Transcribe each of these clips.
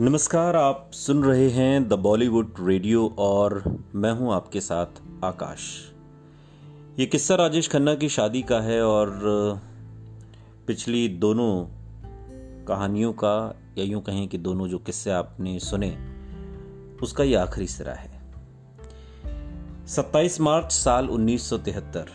नमस्कार, आप सुन रहे हैं द बॉलीवुड रेडियो और मैं हूँ आपके साथ आकाश। ये किस्सा राजेश खन्ना की शादी का है और पिछली दोनों कहानियों का या यूँ कहें कि दोनों जो किस्से आपने सुने, उसका ये आखिरी सिरा है। 27 मार्च साल 1973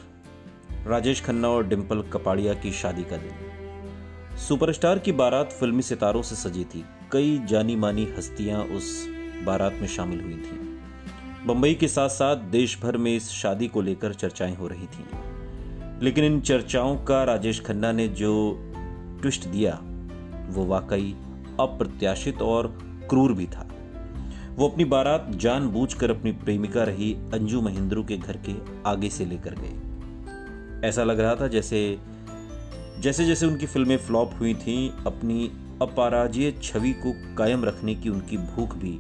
राजेश खन्ना और डिम्पल कपाड़िया की शादी का दिन। सुपरस्टार की बारात फिल्मी सितारों से सजी थी। कई जानी मानी हस्तियाँ उस बारात में शामिल हुई थी। बंबई के साथ साथ देश भर में इस शादी को लेकर चर्चाएँ हो रही थीं। लेकिन इन चर्चाओं का राजेश खन्ना ने जो ट्विस्ट दिया, वो वाकई अप्रत्याशित और क्रूर भी था। वो अपनी बारात जानबूझकर अपनी प्रेमिका रही अंजू महेंद्रू के घर के आगे से लेकर गए। ऐसा लग रहा था जैसे जैसे जैसे उनकी फ़िल्में फ्लॉप हुई थीं, अपनी अपराजय छवि को कायम रखने की उनकी भूख भी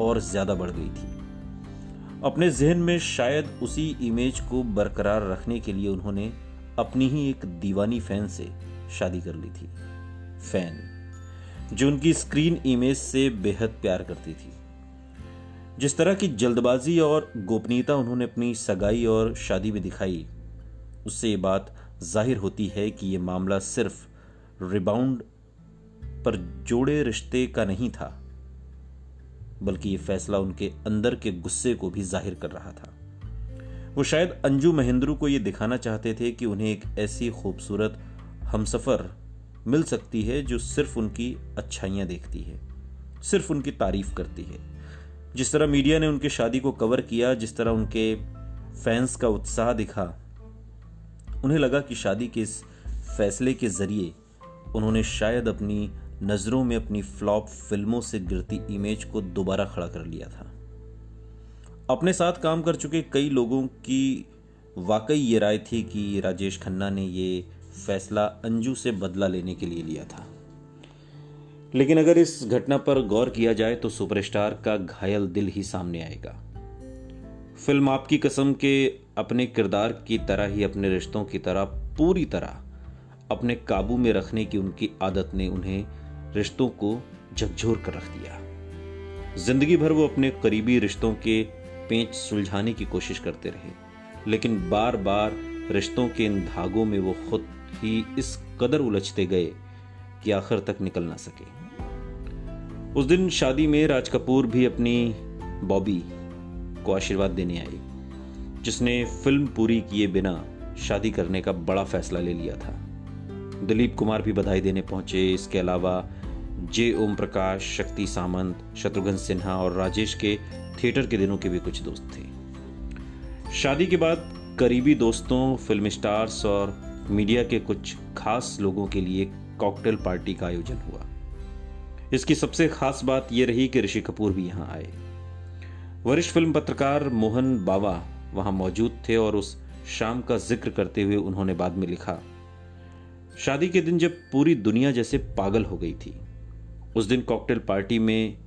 और ज़्यादा बढ़ गई थी। अपने जहन में शायद उसी इमेज को बरकरार रखने के लिए उन्होंने अपनी ही एक दीवानी फ़ैन से शादी कर ली थी। फ़ैन, जो उनकी स्क्रीन इमेज से बेहद प्यार करती थी। जिस तरह की जल्दबाजी और गोपनीयता उन्होंने अपनी सगाई और शादी में दिखाई, उससे ये बात ज़ाहिर होती है कि यह मामला सिर्फ़ रिबाउंड पर जोड़े रिश्ते का नहीं था, बल्कि यह फैसला उनके अंदर के गुस्से को भी ज़ाहिर कर रहा था। वो शायद अंजू महेंद्रू को यह दिखाना चाहते थे कि उन्हें एक ऐसी खूबसूरत हमसफर मिल सकती है जो सिर्फ़ उनकी अच्छाइयाँ देखती है, सिर्फ़ उनकी तारीफ़ करती है। जिस तरह मीडिया ने उनकी शादी को कवर किया, जिस तरह उनके फैंस का उत्साह दिखा, उन्हें लगा कि शादी के इस फैसले के ज़रिए उन्होंने शायद अपनी नज़रों में अपनी फ्लॉप फ़िल्मों से गिरती इमेज को दोबारा खड़ा कर लिया था। अपने साथ काम कर चुके कई लोगों की वाकई ये राय थी कि राजेश खन्ना ने ये फैसला अंजू से बदला लेने के लिए लिया था। लेकिन अगर इस घटना पर गौर किया जाए तो सुपरस्टार का घायल दिल ही सामने आएगा। फ़िल्म आपकी कसम के अपने किरदार की तरह ही अपने रिश्तों की तरह पूरी तरह अपने काबू में रखने की उनकी आदत ने उन्हें रिश्तों को झकझोर कर रख दिया। ज़िंदगी भर वो अपने करीबी रिश्तों के पेंच सुलझाने की कोशिश करते रहे, लेकिन बार बार रिश्तों के इन धागों में वो खुद ही इस कदर उलझते गए कि आखिर तक निकल ना सके। उस दिन शादी में राज कपूर भी अपनी बॉबी को आशीर्वाद देने आई जिसने फ़िल्म पूरी किए बिना शादी करने का बड़ा फैसला ले लिया था। दिलीप कुमार भी बधाई देने पहुँचे। इसके अलावा जे ओम प्रकाश, शक्ति सामंत, शत्रुघ्न सिन्हा और राजेश के थिएटर के दिनों के भी कुछ दोस्त थे। शादी के बाद करीबी दोस्तों, फ़िल्म स्टार्स और मीडिया के कुछ खास लोगों के लिए कॉकटेल पार्टी का आयोजन हुआ। इसकी सबसे खास बात यह रही कि ऋषि कपूर भी यहाँ आए। वरिष्ठ फ़िल्म पत्रकार मोहन बाबा वहाँ मौजूद थे और उस शाम का ज़िक्र करते हुए उन्होंने बाद में लिखा, शादी के दिन जब पूरी दुनिया जैसे पागल हो गई थी उस दिन कॉकटेल पार्टी में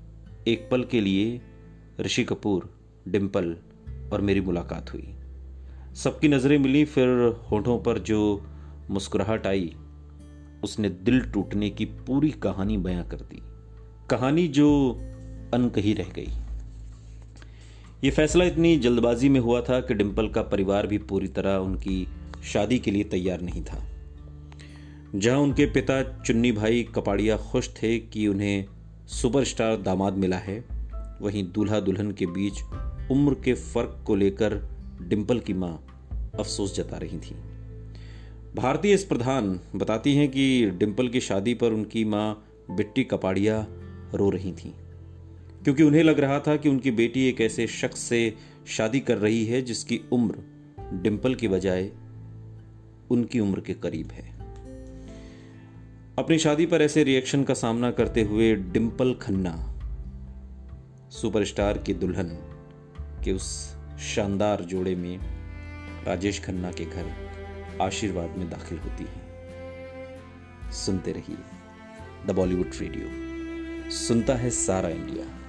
एक पल के लिए ऋषि कपूर डिम्पल और मेरी मुलाकात हुई। सबकी नज़रें मिली, फिर होठों पर जो मुस्कुराहट आई, उसने दिल टूटने की पूरी कहानी बयां कर दी। कहानी जो अनकही रह गई। ये फैसला इतनी जल्दबाजी में हुआ था कि डिम्पल का परिवार भी पूरी तरह उनकी शादी के लिए तैयार नहीं था। जहाँ उनके पिता चुन्नी भाई कपाड़िया खुश थे कि उन्हें सुपरस्टार दामाद मिला है, वहीं दूल्हा दुल्हन के बीच उम्र के फ़र्क को लेकर डिम्पल की माँ अफसोस जता रही थी। भारतीय इस प्रधान बताती हैं कि डिम्पल की शादी पर उनकी माँ बिट्टी कपाड़िया रो रही थी, क्योंकि उन्हें लग रहा था कि उनकी बेटी एक ऐसे शख्स से शादी कर रही है जिसकी उम्र डिम्पल की बजाय उनकी उम्र के करीब है। अपनी शादी पर ऐसे रिएक्शन का सामना करते हुए डिम्पल खन्ना सुपरस्टार की दुल्हन के उस शानदार जोड़े में राजेश खन्ना के घर आशीर्वाद में दाखिल होती है। सुनते रहिए द बॉलीवुड रेडियो सुनता है सारा इंडिया।